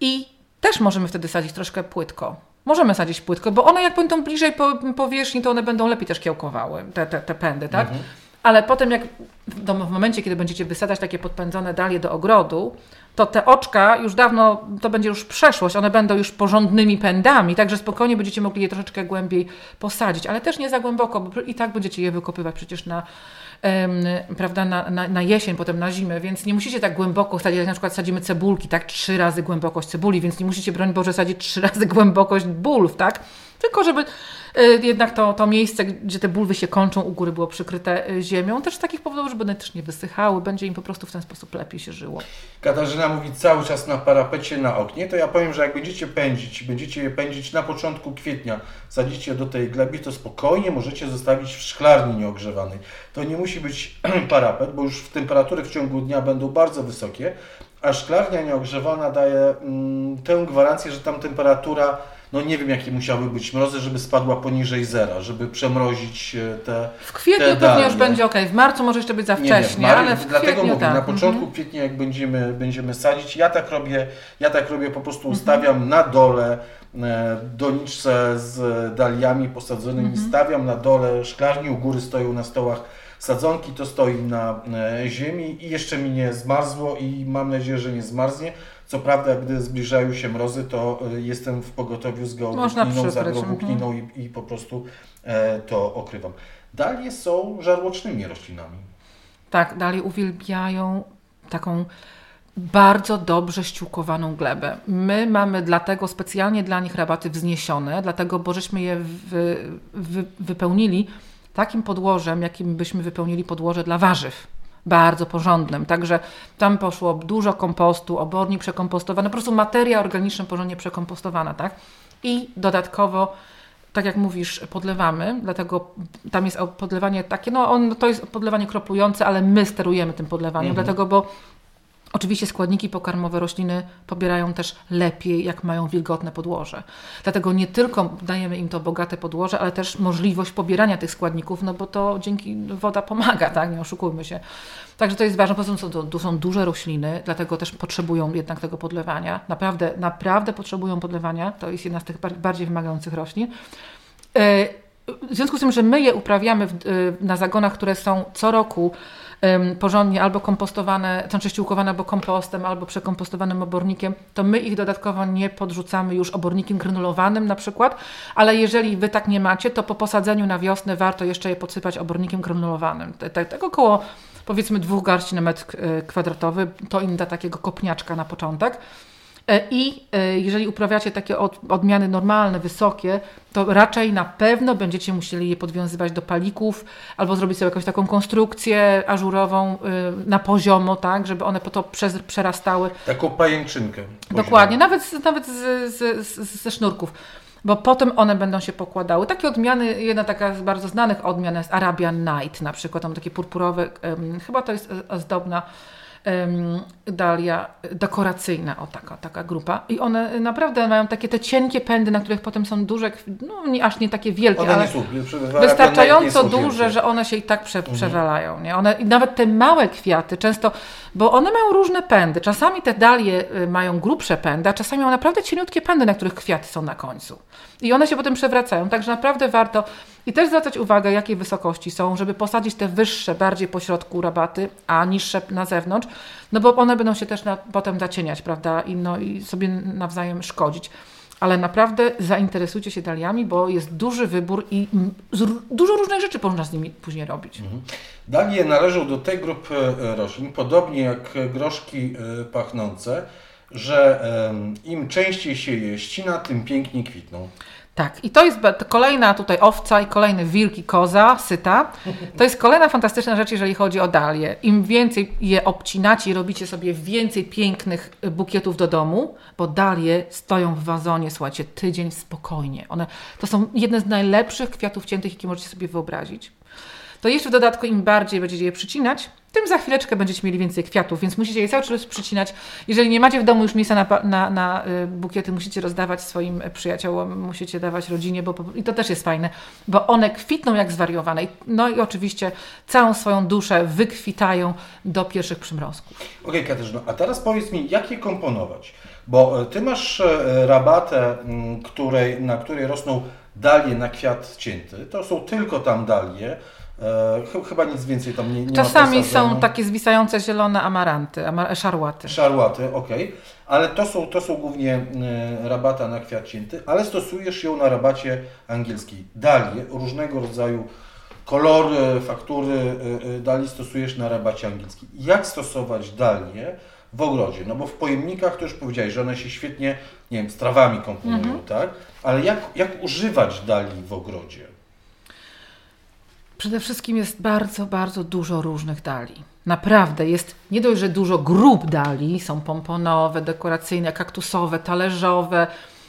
I też możemy wtedy sadzić troszkę płytko. Możemy sadzić płytko, bo one jak będą bliżej po, powierzchni, to one będą lepiej też kiełkowały, te, te, te pędy, tak? Ale potem jak w, w momencie, kiedy będziecie wysadzać takie podpędzone dalie do ogrodu, to te oczka już dawno, to będzie już przeszłość, one będą już porządnymi pędami, także spokojnie będziecie mogli je troszeczkę głębiej posadzić, ale też nie za głęboko, bo i tak będziecie je wykopywać przecież na, prawda, na, na, na jesień, potem na zimę, więc nie musicie tak głęboko sadzić, jak na przykład sadzimy cebulki, tak, trzy razy głębokość cebuli, więc nie musicie, broń Boże, sadzić trzy razy głębokość bulw, tak, tylko żeby y, jednak to, to miejsce, gdzie te bulwy się kończą, u góry było przykryte y, ziemią, też z takich powodów, żeby one też nie wysychały, będzie im po prostu w ten sposób lepiej się żyło. Katarzyna mówi cały czas na parapecie, na oknie, to ja powiem, że jak będziecie pędzić, będziecie je pędzić na początku kwietnia, sadzicie do tej gleby, to spokojnie możecie zostawić w szklarni nieogrzewanej. To nie musi być parapet, bo już temperatury w ciągu dnia będą bardzo wysokie, a szklarnia nieogrzewana daje mm, tę gwarancję, że tam temperatura, no nie wiem jakie musiały być mrozy, żeby spadła poniżej zera, żeby przemrozić e, te W kwietniu te pewnie już będzie ok, w marcu może jeszcze być za Nie, nie, wcześnie, Mary, ale w dlatego kwietniu mówię, tak. na Mhm. początku kwietnia jak będziemy, będziemy sadzić, ja tak robię, ja tak robię, po prostu Mhm. ustawiam na dole e, doniczce z daliami posadzonymi, Mhm. stawiam na dole szklarni, u góry stoją na stołach sadzonki, to stoi na e, ziemi i jeszcze mi nie zmarzło i mam nadzieję, że nie zmarznie. Co prawda, gdy zbliżają się mrozy, to e, jestem w pogotowiu z Można geowłókniną, z przykryć, agrowłókniną i, i po prostu e, to okrywam. Dalie są żarłocznymi roślinami. Tak, dalej uwielbiają taką bardzo dobrze ściółkowaną glebę. My mamy dlatego specjalnie dla nich rabaty wzniesione, dlatego, bo żeśmy je wy, wy, wypełnili takim podłożem, jakim byśmy wypełnili podłoże dla warzyw. Bardzo porządnym. Także tam poszło dużo kompostu, obornik przekompostowany, po prostu materia organiczna porządnie przekompostowana, tak? I dodatkowo tak jak mówisz, podlewamy, dlatego tam jest podlewanie takie, no on, to jest podlewanie kroplujące, ale my sterujemy tym podlewaniem, Mhm. dlatego, bo oczywiście składniki pokarmowe rośliny pobierają też lepiej, jak mają wilgotne podłoże. Dlatego nie tylko dajemy im to bogate podłoże, ale też możliwość pobierania tych składników, no bo to dzięki woda pomaga, tak, nie oszukujmy się. Także to jest ważne, poza tym są, to, są duże rośliny, dlatego też potrzebują jednak tego podlewania. Naprawdę, naprawdę potrzebują podlewania. To jest jedna z tych bar- bardziej wymagających roślin. E, W związku z tym, że my je uprawiamy e, na zagonach, które są co roku porządnie albo kompostowane, znaczy ściółkowane albo kompostem, albo przekompostowanym obornikiem, to my ich dodatkowo nie podrzucamy już obornikiem granulowanym na przykład, ale jeżeli Wy tak nie macie, to po posadzeniu na wiosnę warto jeszcze je podsypać obornikiem granulowanym. Tak około powiedzmy dwóch garści na metr e, kwadratowy, to im da takiego kopniaczka na początek. E, I e, jeżeli uprawiacie takie od, odmiany normalne, wysokie, to raczej na pewno będziecie musieli je podwiązywać do palików albo zrobić sobie jakąś taką konstrukcję ażurową y, na poziomo, tak, żeby one po to przerastały. Taką pajęczynkę. Dokładnie, nawet, nawet z, z, z, ze sznurków. Bo potem one będą się pokładały. Takie odmiany, jedna taka z bardzo znanych odmian jest Arabian Night na przykład, tam takie purpurowe, chyba to jest e, ozdobna dalia dekoracyjna, o taka, taka grupa. I one naprawdę mają takie te cienkie pędy, na których potem są duże, no nie, aż nie takie wielkie, One ale wystarczająco duże, że one się i tak prze, przewalają. Nie? One, I nawet te małe kwiaty często, bo one mają różne pędy. Czasami te dalie y, mają grubsze pędy, a czasami mają naprawdę cieniutkie pędy, na których kwiaty są na końcu. I one się potem przewracają, także naprawdę warto i też zwracać uwagę, jakiej wysokości są, żeby posadzić te wyższe, bardziej po środku rabaty, a niższe na zewnątrz, no bo one będą się też na, potem zacieniać, prawda, i, no, i sobie nawzajem szkodzić. Ale naprawdę zainteresujcie się daliami, bo jest duży wybór i dużo różnych rzeczy można z nimi później robić. Dalie należą do tej grupy e, roślin, podobnie jak groszki e, pachnące, że im częściej się je ścina, tym piękniej kwitną. Tak, i to jest kolejna tutaj owca i kolejny wilk i koza, syta. To jest kolejna fantastyczna rzecz, jeżeli chodzi o dalie. Im więcej je obcinacie i robicie sobie więcej pięknych y, bukietów do domu, bo dalie stoją w wazonie, słuchajcie, tydzień spokojnie. One, to są jedne z najlepszych kwiatów ciętych, jakie możecie sobie wyobrazić. To jeszcze w dodatku im bardziej będziecie je przycinać, tym za chwileczkę będziecie mieli więcej kwiatów, więc musicie je cały czas przycinać. Jeżeli nie macie w domu już miejsca na, na, na y, bukiety, musicie rozdawać swoim przyjaciołom, musicie dawać rodzinie, bo i to też jest fajne, bo one kwitną jak zwariowane. No i oczywiście całą swoją duszę wykwitają do pierwszych przymrozków. Okej, okay, Katarzyno, a teraz powiedz mi, jak je komponować? Bo e, ty masz e, rabatę, której, na której rosną dalie na kwiat cięty. To są tylko tam dalie. E, chyba nic więcej tam nie, nie Czasami są takie zwisające zielone amaranty, amar szarłaty. Szarłaty, okej. Okay. Ale to są, to są głównie y, rabata na kwiat cięty, ale stosujesz ją na rabacie angielskiej. Dalie, różnego rodzaju kolory, faktury y, y, dali stosujesz na rabacie angielskim. Jak stosować dalie w ogrodzie? No bo w pojemnikach to już powiedziałeś, że one się świetnie, nie wiem, z trawami komponują, mhm. tak? Ale jak, jak używać dali w ogrodzie? Przede wszystkim jest bardzo, bardzo dużo różnych dali. Naprawdę jest nie dość, że dużo grup dali, są pomponowe, dekoracyjne, kaktusowe, talerzowe.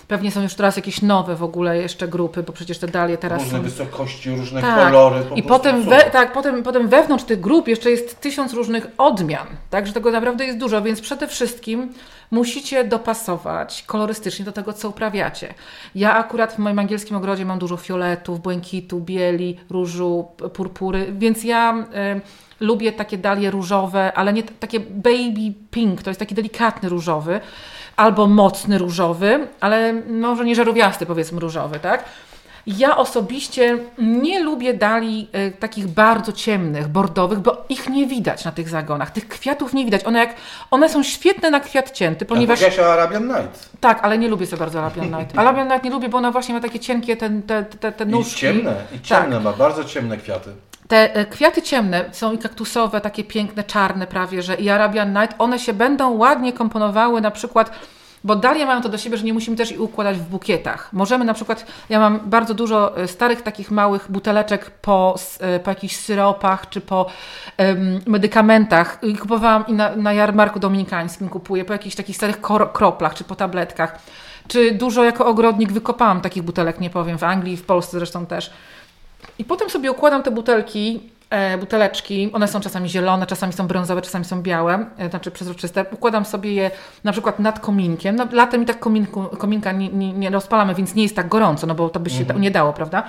Pewnie są już teraz jakieś nowe w ogóle jeszcze grupy, bo przecież te dalie teraz różne są... wysokości, różne tak. kolory. I potem, we, tak, potem, potem wewnątrz tych grup jeszcze jest tysiąc różnych odmian. Także tego naprawdę jest dużo, więc przede wszystkim musicie dopasować kolorystycznie do tego, co uprawiacie. Ja akurat w moim angielskim ogrodzie mam dużo fioletów, błękitu, bieli, różu, purpury, więc ja y, lubię takie dalie różowe, ale nie takie baby pink, to jest taki delikatny różowy, albo mocny różowy, ale może nie żarówiasty powiedzmy różowy, tak? Ja osobiście nie lubię dali y, takich bardzo ciemnych, bordowych, bo ich nie widać na tych zagonach. Tych kwiatów nie widać. One, jak, one są świetne na kwiat cięty, ponieważ... Ja się Arabian Night. Tak, ale nie lubię sobie bardzo Arabian Night. Arabian Night nie lubię, bo ona właśnie ma takie cienkie te, te, te, te nóżki. I ciemne, i ciemne tak. ma, bardzo ciemne kwiaty. Te e, kwiaty ciemne są i kaktusowe, takie piękne, czarne prawie, że i Arabian Night, one się będą ładnie komponowały na przykład bo dalie mają to do siebie, że nie musimy też ich układać w bukietach. Możemy na przykład, ja mam bardzo dużo e, starych takich małych buteleczek po, e, po jakichś syropach czy po um, medykamentach. I kupowałam i na, na jarmarku dominikańskim kupuję, po jakichś takich starych kroplach czy po tabletkach. Czy dużo jako ogrodnik wykopałam takich butelek, nie powiem, w Anglii, w Polsce zresztą też. I potem sobie układam te butelki E, buteleczki, one są czasami zielone, czasami są brązowe, czasami są białe, e, znaczy przezroczyste. Układam sobie je na przykład nad kominkiem. No, latem i tak kominku, kominka nie, nie, nie, rozpalamy, więc nie jest tak gorąco, no bo to by się mhm. nie dało, prawda?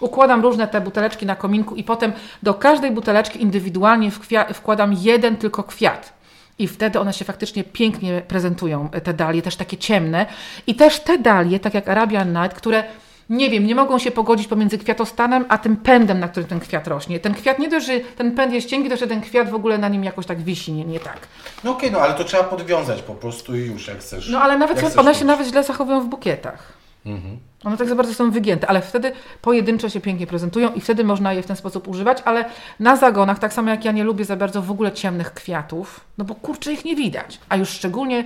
Układam różne te buteleczki na kominku i potem do każdej buteleczki indywidualnie wkładam jeden tylko kwiat. I wtedy one się faktycznie pięknie prezentują, te dalie, też takie ciemne. I też te dalie, tak jak Arabian Night, które nie wiem, nie mogą się pogodzić pomiędzy kwiatostanem, a tym pędem, na którym ten kwiat rośnie. Ten kwiat nie dość, że ten pęd jest cienki, to że ten kwiat w ogóle na nim jakoś tak wisi, nie, nie tak. No okej, okay, no ale to trzeba podwiązać po prostu i już, jak chcesz. No ale nawet one się nawet źle zachowują w bukietach. Mhm. One tak za bardzo są wygięte, ale wtedy pojedyncze się pięknie prezentują i wtedy można je w ten sposób używać, ale na zagonach, tak samo jak ja nie lubię za bardzo w ogóle ciemnych kwiatów, no bo kurczę ich nie widać, a już szczególnie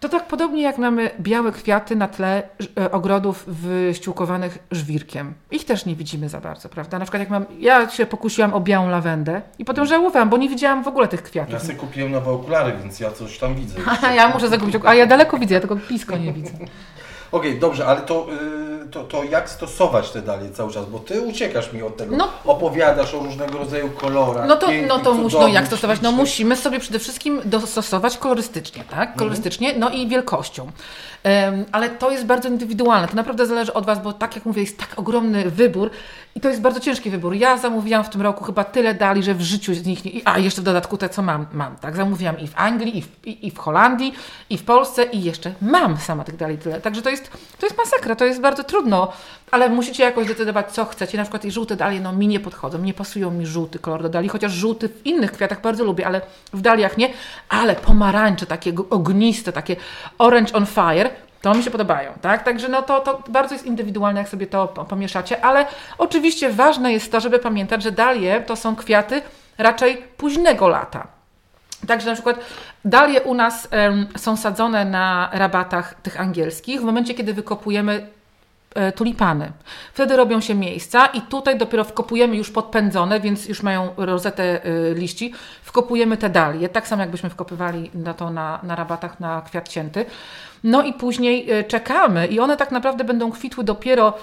to tak podobnie jak mamy białe kwiaty na tle e, ogrodów wyściółkowanych żwirkiem. Ich też nie widzimy za bardzo, prawda? Na przykład jak mam, ja się pokusiłam o białą lawendę i potem żałowałam, bo nie widziałam w ogóle tych kwiatów. Ja sobie kupiłem nowe okulary, więc ja coś tam widzę. A ja muszę zakupić okulary, a ja daleko widzę, ja tylko blisko nie widzę. Okej, okay, dobrze, ale to, yy, to, to jak stosować te dalie cały czas? Bo ty uciekasz mi od tego. No, Opowiadasz o różnego rodzaju kolorach. No to, no to musi, no jak stosować? No musimy sobie przede wszystkim dostosować kolorystycznie, tak? Mhm. Kolorystycznie, no i wielkością. Ale to jest bardzo indywidualne. To naprawdę zależy od Was, bo tak jak mówię, jest tak ogromny wybór i to jest bardzo ciężki wybór. Ja zamówiłam w tym roku chyba tyle dali, że w życiu z nich nie... A jeszcze w dodatku te, co mam, mam tak? Zamówiłam i w Anglii, i w, i, i w Holandii, i w Polsce, i jeszcze mam sama tych dali tyle. Także to jest, to jest masakra, to jest bardzo trudno, ale musicie jakoś decydować, co chcecie. Na przykład i żółte dalie, no mi nie podchodzą, nie pasują mi żółty kolor do dali, chociaż żółty w innych kwiatach bardzo lubię, ale w daliach nie. Ale pomarańcze, takie ogniste, takie orange on fire, to mi się podobają, tak? Także no to, to bardzo jest indywidualne, jak sobie to pomieszacie, ale oczywiście ważne jest to, żeby pamiętać, że dalie to są kwiaty raczej późnego lata. Także na przykład dalie u nas um, są sadzone na rabatach tych angielskich. W momencie, kiedy wykopujemy tulipany. Wtedy robią się miejsca i tutaj dopiero wkopujemy już podpędzone, więc już mają rozetę e, liści, wkopujemy te dalie, tak samo jakbyśmy wkopywali na to na, na rabatach na kwiat cięty. No i później e, czekamy i one tak naprawdę będą kwitły dopiero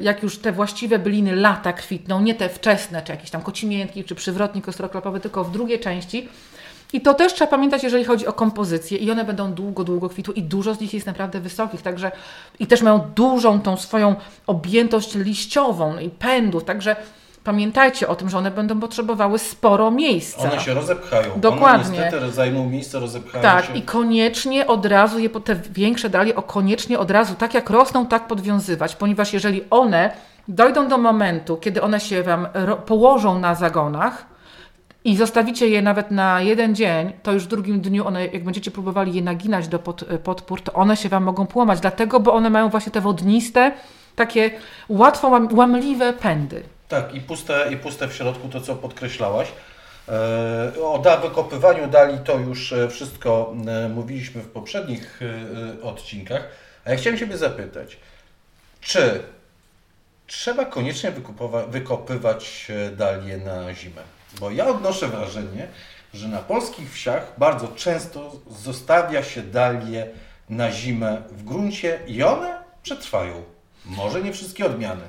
jak już te właściwe byliny lata kwitną, nie te wczesne, czy jakieś tam kocimiętki, czy przywrotnik ostroklapowy, tylko w drugiej części. I to też trzeba pamiętać, jeżeli chodzi o kompozycję i one będą długo, długo kwitły i dużo z nich jest naprawdę wysokich, także i też mają dużą tą swoją objętość liściową i pędów, także pamiętajcie o tym, że one będą potrzebowały sporo miejsca. One się rozepchają. Dokładnie. One niestety zajmą miejsce, rozepchają tak, się. i koniecznie od razu je, te większe dalie, o koniecznie od razu, tak jak rosną, tak podwiązywać, ponieważ jeżeli one dojdą do momentu, kiedy one się Wam położą na zagonach, i zostawicie je nawet na jeden dzień, to już w drugim dniu one, jak będziecie próbowali je naginać do pod, podpór, to one się Wam mogą połamać, dlatego, bo one mają właśnie te wodniste, takie łatwo łamliwe pędy. Tak, i puste, i puste w środku, to co podkreślałaś. E, o da, wykopywaniu dali to już e, wszystko e, mówiliśmy w poprzednich odcinkach. A ja chciałem Ciebie zapytać, czy trzeba koniecznie wykopywać dalie na zimę? Bo ja odnoszę wrażenie, że na polskich wsiach bardzo często zostawia się dalie na zimę w gruncie i one przetrwają. Może nie wszystkie odmiany.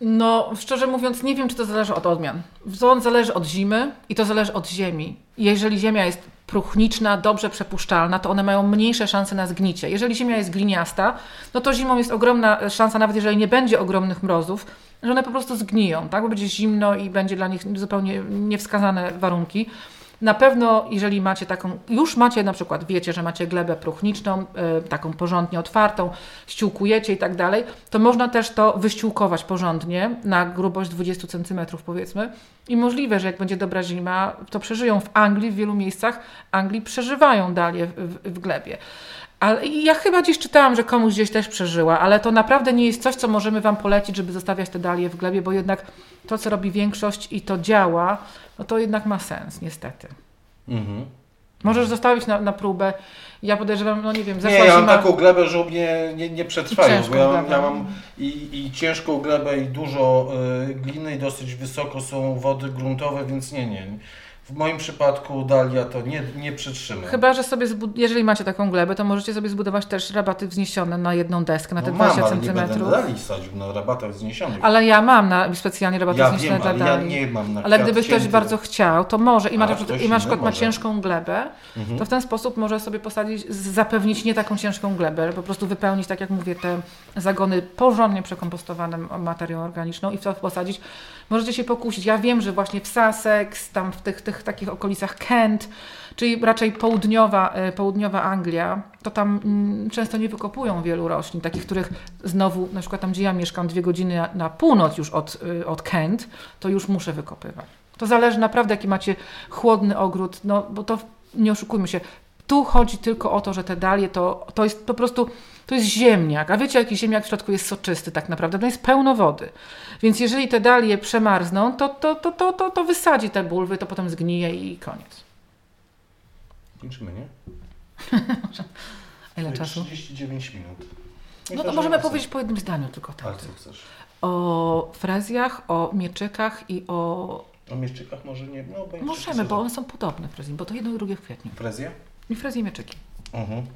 No, szczerze mówiąc, nie wiem, czy to zależy od odmian. To zależy od zimy i to zależy od ziemi. Jeżeli ziemia jest próchniczna, dobrze przepuszczalna, to one mają mniejsze szanse na zgnicie. Jeżeli ziemia jest gliniasta, no to zimą jest ogromna szansa, nawet jeżeli nie będzie ogromnych mrozów, że one po prostu zgniją, tak? bo będzie zimno i będzie dla nich zupełnie niewskazane warunki. Na pewno, jeżeli macie taką, już macie na przykład, wiecie, że macie glebę próchniczną, yy, taką porządnie otwartą, ściółkujecie i tak dalej, to można też to wyściółkować porządnie na grubość 20 cm powiedzmy. I możliwe, że jak będzie dobra zima, to przeżyją w Anglii, w wielu miejscach Anglii przeżywają dalej w, w, w glebie. Ale ja chyba gdzieś czytałam, że komuś gdzieś też przeżyła, ale to naprawdę nie jest coś, co możemy Wam polecić, żeby zostawiać te dalie w glebie, bo jednak to, co robi większość i to działa, no to jednak ma sens, niestety. Mhm. Możesz zostawić na, na próbę. Ja podejrzewam, no nie wiem, zeszła Nie, ja mam zima... taką glebę, że u mnie nie, nie przetrwają, bo ja, ja mam i, i ciężką glebę i dużo y, gliny i dosyć wysoko są wody gruntowe, więc nie, nie. W moim przypadku Dalia to nie, nie przytrzyma. Chyba, że sobie, jeżeli macie taką glebę, to możecie sobie zbudować też rabaty wzniesione na jedną deskę, na te no 20 mam, ale cm. nie będę Dali sadził na rabatach wzniesionych. Ale ja mam na, specjalnie rabaty ja wzniesione wiem, dla Dali. Ja nie mam na Ale gdyby ktoś bardzo chciał, to może i, ma, i na przykład ma ciężką glebę, mhm. to w ten sposób może sobie posadzić, zapewnić nie taką ciężką glebę, po prostu wypełnić, tak jak mówię, te zagony porządnie przekompostowane materią organiczną i w to posadzić. Możecie się pokusić. Ja wiem, że właśnie w Sussex, tam w tych, tych takich okolicach Kent, czyli raczej południowa, e, południowa Anglia, to tam mm, często nie wykopują wielu roślin, takich, których znowu, na przykład tam, gdzie ja mieszkam, dwie godziny na, na północ już od, y, od Kent, to już muszę wykopywać. To zależy naprawdę, jaki macie chłodny ogród, no bo to nie oszukujmy się, tu chodzi tylko o to, że te dalie to, to jest po prostu, to jest ziemniak. A wiecie, jaki ziemniak w środku jest soczysty tak naprawdę? To jest pełno wody. Więc jeżeli te dalie przemarzną, to, to, to, to, to, to wysadzi te bulwy, to potem zgnije i koniec. Kończymy, nie? Ile czasu? 39 minut. No to możemy powiedzieć po jednym zdaniu tylko tak. co chcesz? O frezjach, o mieczykach i o... O mieczykach może nie... No, Możemy, bo one są podobne frezji, bo to jedno i drugie w kwietniu. Frezje? I frezje i mieczyki. Mhm.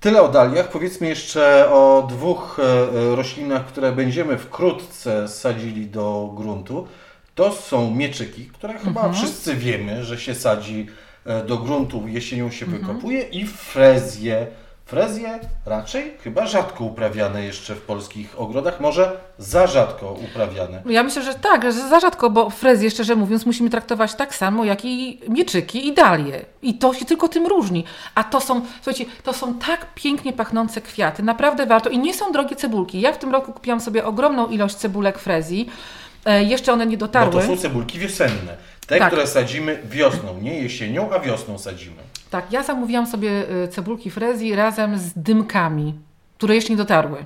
Tyle o daliach. Powiedzmy jeszcze o dwóch e, e, roślinach, które będziemy wkrótce sadzili do gruntu. To są mieczyki, które chyba mhm. wszyscy wiemy, że się sadzi e, do gruntu, jesienią się mhm. wykopuje i frezje Frezje raczej chyba rzadko uprawiane jeszcze w polskich ogrodach, może za rzadko uprawiane. Ja myślę, że tak, że za rzadko, bo frezje, szczerze mówiąc, musimy traktować tak samo, jak i mieczyki i dalie. I to się tylko tym różni. A to są, słuchajcie, to są tak pięknie pachnące kwiaty, naprawdę warto. I nie są drogie cebulki. Ja w tym roku kupiłam sobie ogromną ilość cebulek frezji. E, jeszcze one nie dotarły. Bo to są cebulki wiosenne. Te, tak. które sadzimy wiosną, nie jesienią, a wiosną sadzimy. Tak, ja zamówiłam sobie y, cebulki frezji razem z dymkami, które jeszcze nie dotarły.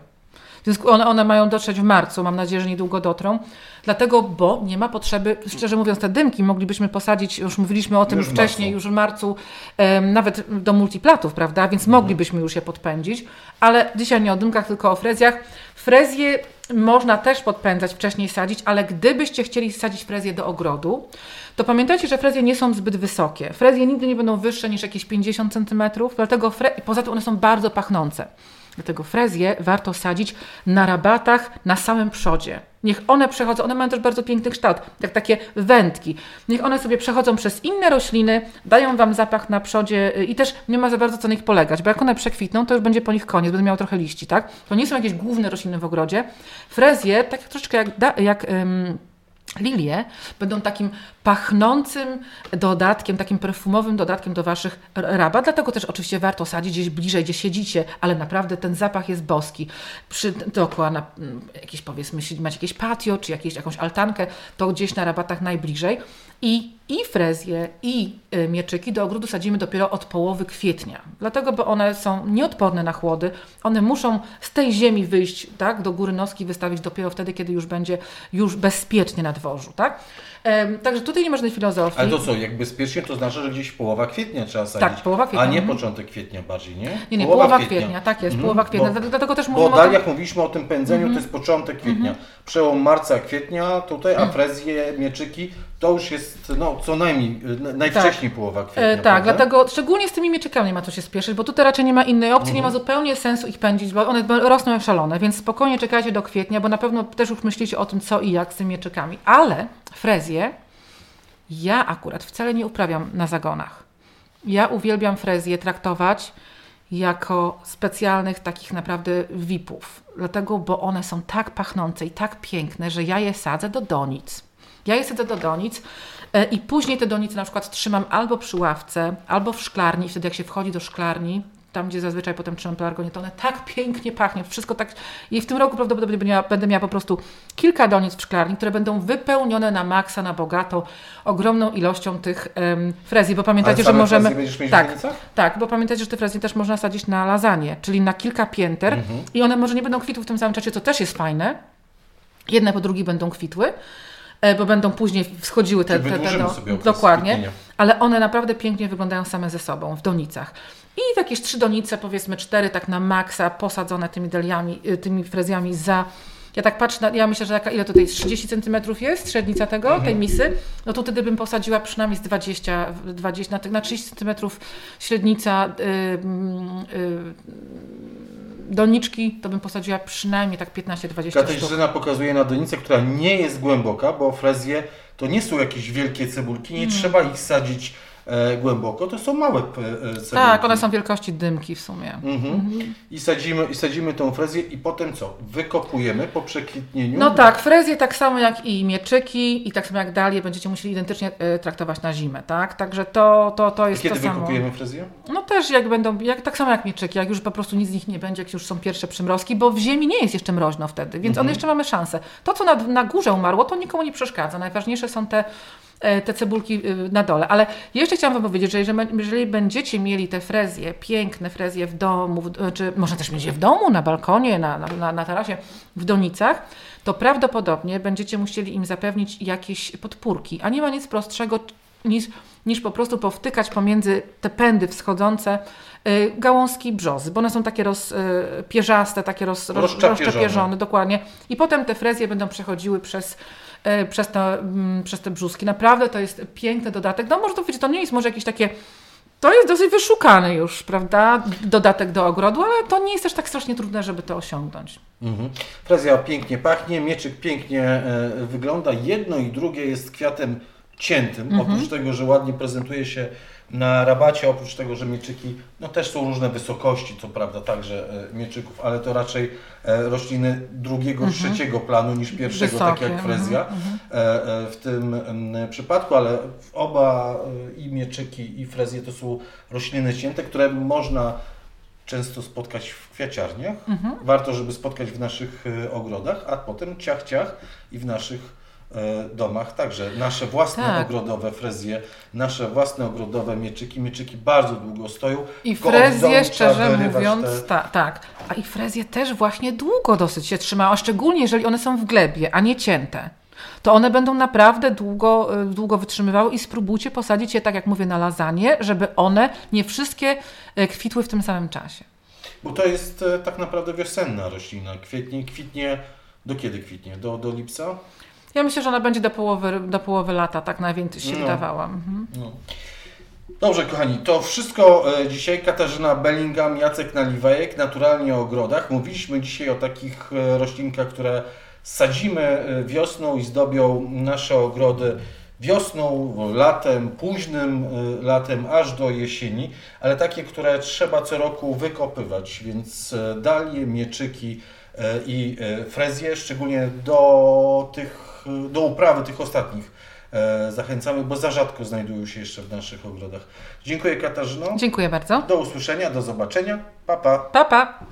one, one mają dotrzeć w marcu, mam nadzieję, że niedługo dotrą. Dlatego, bo nie ma potrzeby, szczerze mówiąc, te dymki moglibyśmy posadzić, już mówiliśmy o tym Już wcześniej, marcu. już w marcu, em, nawet do multiplatów, prawda? Więc moglibyśmy już je podpędzić, ale dzisiaj nie o dymkach, tylko o frezjach. Frezje można też podpędzać, wcześniej sadzić, ale gdybyście chcieli sadzić frezję do ogrodu, to pamiętajcie, że frezje nie są zbyt wysokie. Frezje nigdy nie będą wyższe niż jakieś 50 cm, dlatego fre... poza tym one są bardzo pachnące. Dlatego frezje warto sadzić na rabatach na samym przodzie. Niech one przechodzą, one mają też bardzo piękny kształt, jak takie wędki. Niech one sobie przechodzą przez inne rośliny, dają Wam zapach na przodzie y, i też nie ma za bardzo co na nich polegać, bo jak one przekwitną, to już będzie po nich koniec, będą miały trochę liści, tak? To nie są jakieś główne rośliny w ogrodzie. Frezje, tak troszeczkę jak, jak lilie, będą takim pachnącym dodatkiem, takim perfumowym dodatkiem do Waszych rabat. Dlatego też oczywiście warto sadzić gdzieś bliżej, gdzie siedzicie, ale naprawdę ten zapach jest boski. Przy, dookoła na mm, jakieś powiedzmy, macie jakieś patio, czy jakieś, jakąś altankę, to gdzieś na rabatach najbliżej. I, i frezje, i y, mieczyki do ogrodu sadzimy dopiero od połowy kwietnia. Dlatego, bo one są nieodporne na chłody. One muszą z tej ziemi wyjść, tak, do góry noski wystawić dopiero wtedy, kiedy już będzie już bezpiecznie na dworzu, tak? Także tutaj nie żadnej filozofii. Ale to co, jak bezpiecznie, to znaczy, że gdzieś połowa kwietnia trzeba sadzić. Tak, połowa kwietnia, A nie mhm. początek kwietnia bardziej, nie? Nie, nie, połowa, kwietnia. tak jest, połowa kwietnia. Bo- Dlatego też Bo mówimy o tak jak mówiliśmy o tym pędzeniu, to jest początek kwietnia. Przełom marca, kwietnia tutaj, a frezje, mieczyki to już jest no, co najmniej, na- najwcześniej połowa kwietnia. E, tak, prawda? dlatego szczególnie z tymi mieczykami nie ma co się spieszyć, bo tutaj raczej nie ma innej opcji, nie ma zupełnie sensu ich pędzić, bo one rosną jak szalone, więc spokojnie czekajcie do kwietnia, bo na pewno też już myślicie o tym, co i jak z tymi mieczykami. Ale frezję ja akurat wcale nie uprawiam na zagonach. Ja uwielbiam frezję traktować jako specjalnych takich naprawdę VIP-ów. Dlatego, bo one są tak pachnące i tak piękne, że ja je sadzę do donic. Ja je sadzę do donic e, i później te donice na przykład trzymam albo przy ławce, albo w szklarni. Wtedy jak się wchodzi do szklarni, tam gdzie zazwyczaj potem trzymam pelargonię, to one tak pięknie pachnie. Wszystko tak... I w tym roku prawdopodobnie będę miała, będę miała po prostu kilka donic w szklarni, które będą wypełnione na maksa, na bogato, ogromną ilością tych frezji, bo pamiętajcie, że możemy... będziesz mieć tak, tak, bo pamiętajcie, że te frezje też można sadzić na lasagne, czyli na kilka pięter Mhm. i one może nie będą kwitły w tym samym czasie, co też jest fajne. Jedne po drugiej będą kwitły, e, bo będą później wschodziły te, te, te no, dokładnie, ale one naprawdę pięknie wyglądają same ze sobą w donicach. I jakieś trzy donice, powiedzmy cztery, tak na maksa, posadzone tymi deliami, y, tymi frezjami za. Ja tak patrzę, na, ja myślę, że jaka, ile tutaj jest? 30 cm jest średnica tego, Mhm. tej misy. No to wtedy bym posadziła przynajmniej z 20, 20 na, na 30 cm średnica y, y, doniczki, to bym posadziła przynajmniej tak 15-20 sztuk. Katarzyna pokazuje na donicę, która nie jest głęboka, bo frezje to nie są jakieś wielkie cebulki, Mm. nie trzeba ich sadzić głęboko, to są małe e, cebulki. Tak, one są wielkości dymki w sumie. Mhm. I, sadzimy, I sadzimy tą frezję i potem co? Wykopujemy po przekwitnieniu. No tak, frezje tak samo jak i mieczyki i tak samo jak dalie będziecie musieli identycznie e, traktować na zimę, tak? Także to, to, to jest Kiedy to samo. wykopujemy frezję? No też jak będą, jak, tak samo jak mieczyki, jak już po prostu nic z nich nie będzie, jak już są pierwsze przymrozki, bo w ziemi nie jest jeszcze mroźno wtedy, więc one jeszcze mamy szansę. To, co na, na górze umarło, to nikomu nie przeszkadza. Najważniejsze są te, e, te cebulki y, na dole. Ale jeszcze chciałam Wam powiedzieć, że jeżeli, będziecie mieli te frezje, piękne frezje w domu, w, czy można też mieć je w domu, na balkonie, na, na, na, tarasie, w donicach, to prawdopodobnie będziecie musieli im zapewnić jakieś podpórki, a nie ma nic prostszego niż, niż po prostu powtykać pomiędzy te pędy wschodzące y, gałązki brzozy, bo one są takie roz, y, pierzaste, takie roz, roz, Rozczapierzone. rozczapierzone, dokładnie. I potem te frezje będą przechodziły przez, przez, te, mm, przez te brzuski. Naprawdę to jest piękny dodatek. No może to wiecie, to nie jest może jakieś takie to jest dosyć wyszukany już, prawda, dodatek do ogrodu, ale to nie jest też tak strasznie trudne, żeby to osiągnąć. Mhm. Frezja pięknie pachnie, mieczyk pięknie e, wygląda. Jedno i drugie jest kwiatem ciętym. Mhm. Oprócz tego, że ładnie prezentuje się na rabacie, oprócz tego, że mieczyki no, też są różne wysokości, co prawda także e, mieczyków, ale to raczej e, rośliny drugiego, trzeciego planu niż pierwszego, tak Mhm. Wysokie, jak frezja mhm, e, w tym przypadku, ale oba i mieczyki i frezje to są rośliny cięte, które można często spotkać w kwiaciarniach. Mhm. Warto, żeby spotkać w naszych ogrodach, a potem ciach, ciach i w naszych domach także nasze własne Tak. ogrodowe frezje, nasze własne ogrodowe mieczyki. Mieczyki bardzo długo stoją. I frezje, szczerze mówiąc, te- ta, tak. A i frezje też właśnie długo dosyć się trzymają, a szczególnie jeżeli one są w glebie, a nie cięte. To one będą naprawdę długo, y, długo wytrzymywały i spróbujcie posadzić je, tak jak mówię, na lasagne, żeby one nie wszystkie y, kwitły w tym samym czasie. Bo to jest e, tak naprawdę wiosenna roślina. Kwietnie, kwitnie, do kiedy kwitnie? Do, do lipca? Ja myślę, że ona będzie do połowy, do połowy lata, tak najwięcej się No. wydawała. Mhm. No. Dobrze, kochani, to wszystko e, dzisiaj. Katarzyna Bellingham, Jacek Naliwajek, naturalnie o ogrodach. Mówiliśmy dzisiaj o takich e, roślinkach, które sadzimy e, wiosną i zdobią nasze ogrody wiosną, latem, późnym latem, aż do jesieni, ale takie, które trzeba co roku wykopywać, więc dalie, mieczyki i frezje, szczególnie do tych, do uprawy tych ostatnich e, zachęcamy, bo za rzadko znajdują się jeszcze w naszych ogrodach. Dziękuję Katarzyno. Dziękuję bardzo. Do usłyszenia, do zobaczenia. Pa, pa. Pa, pa.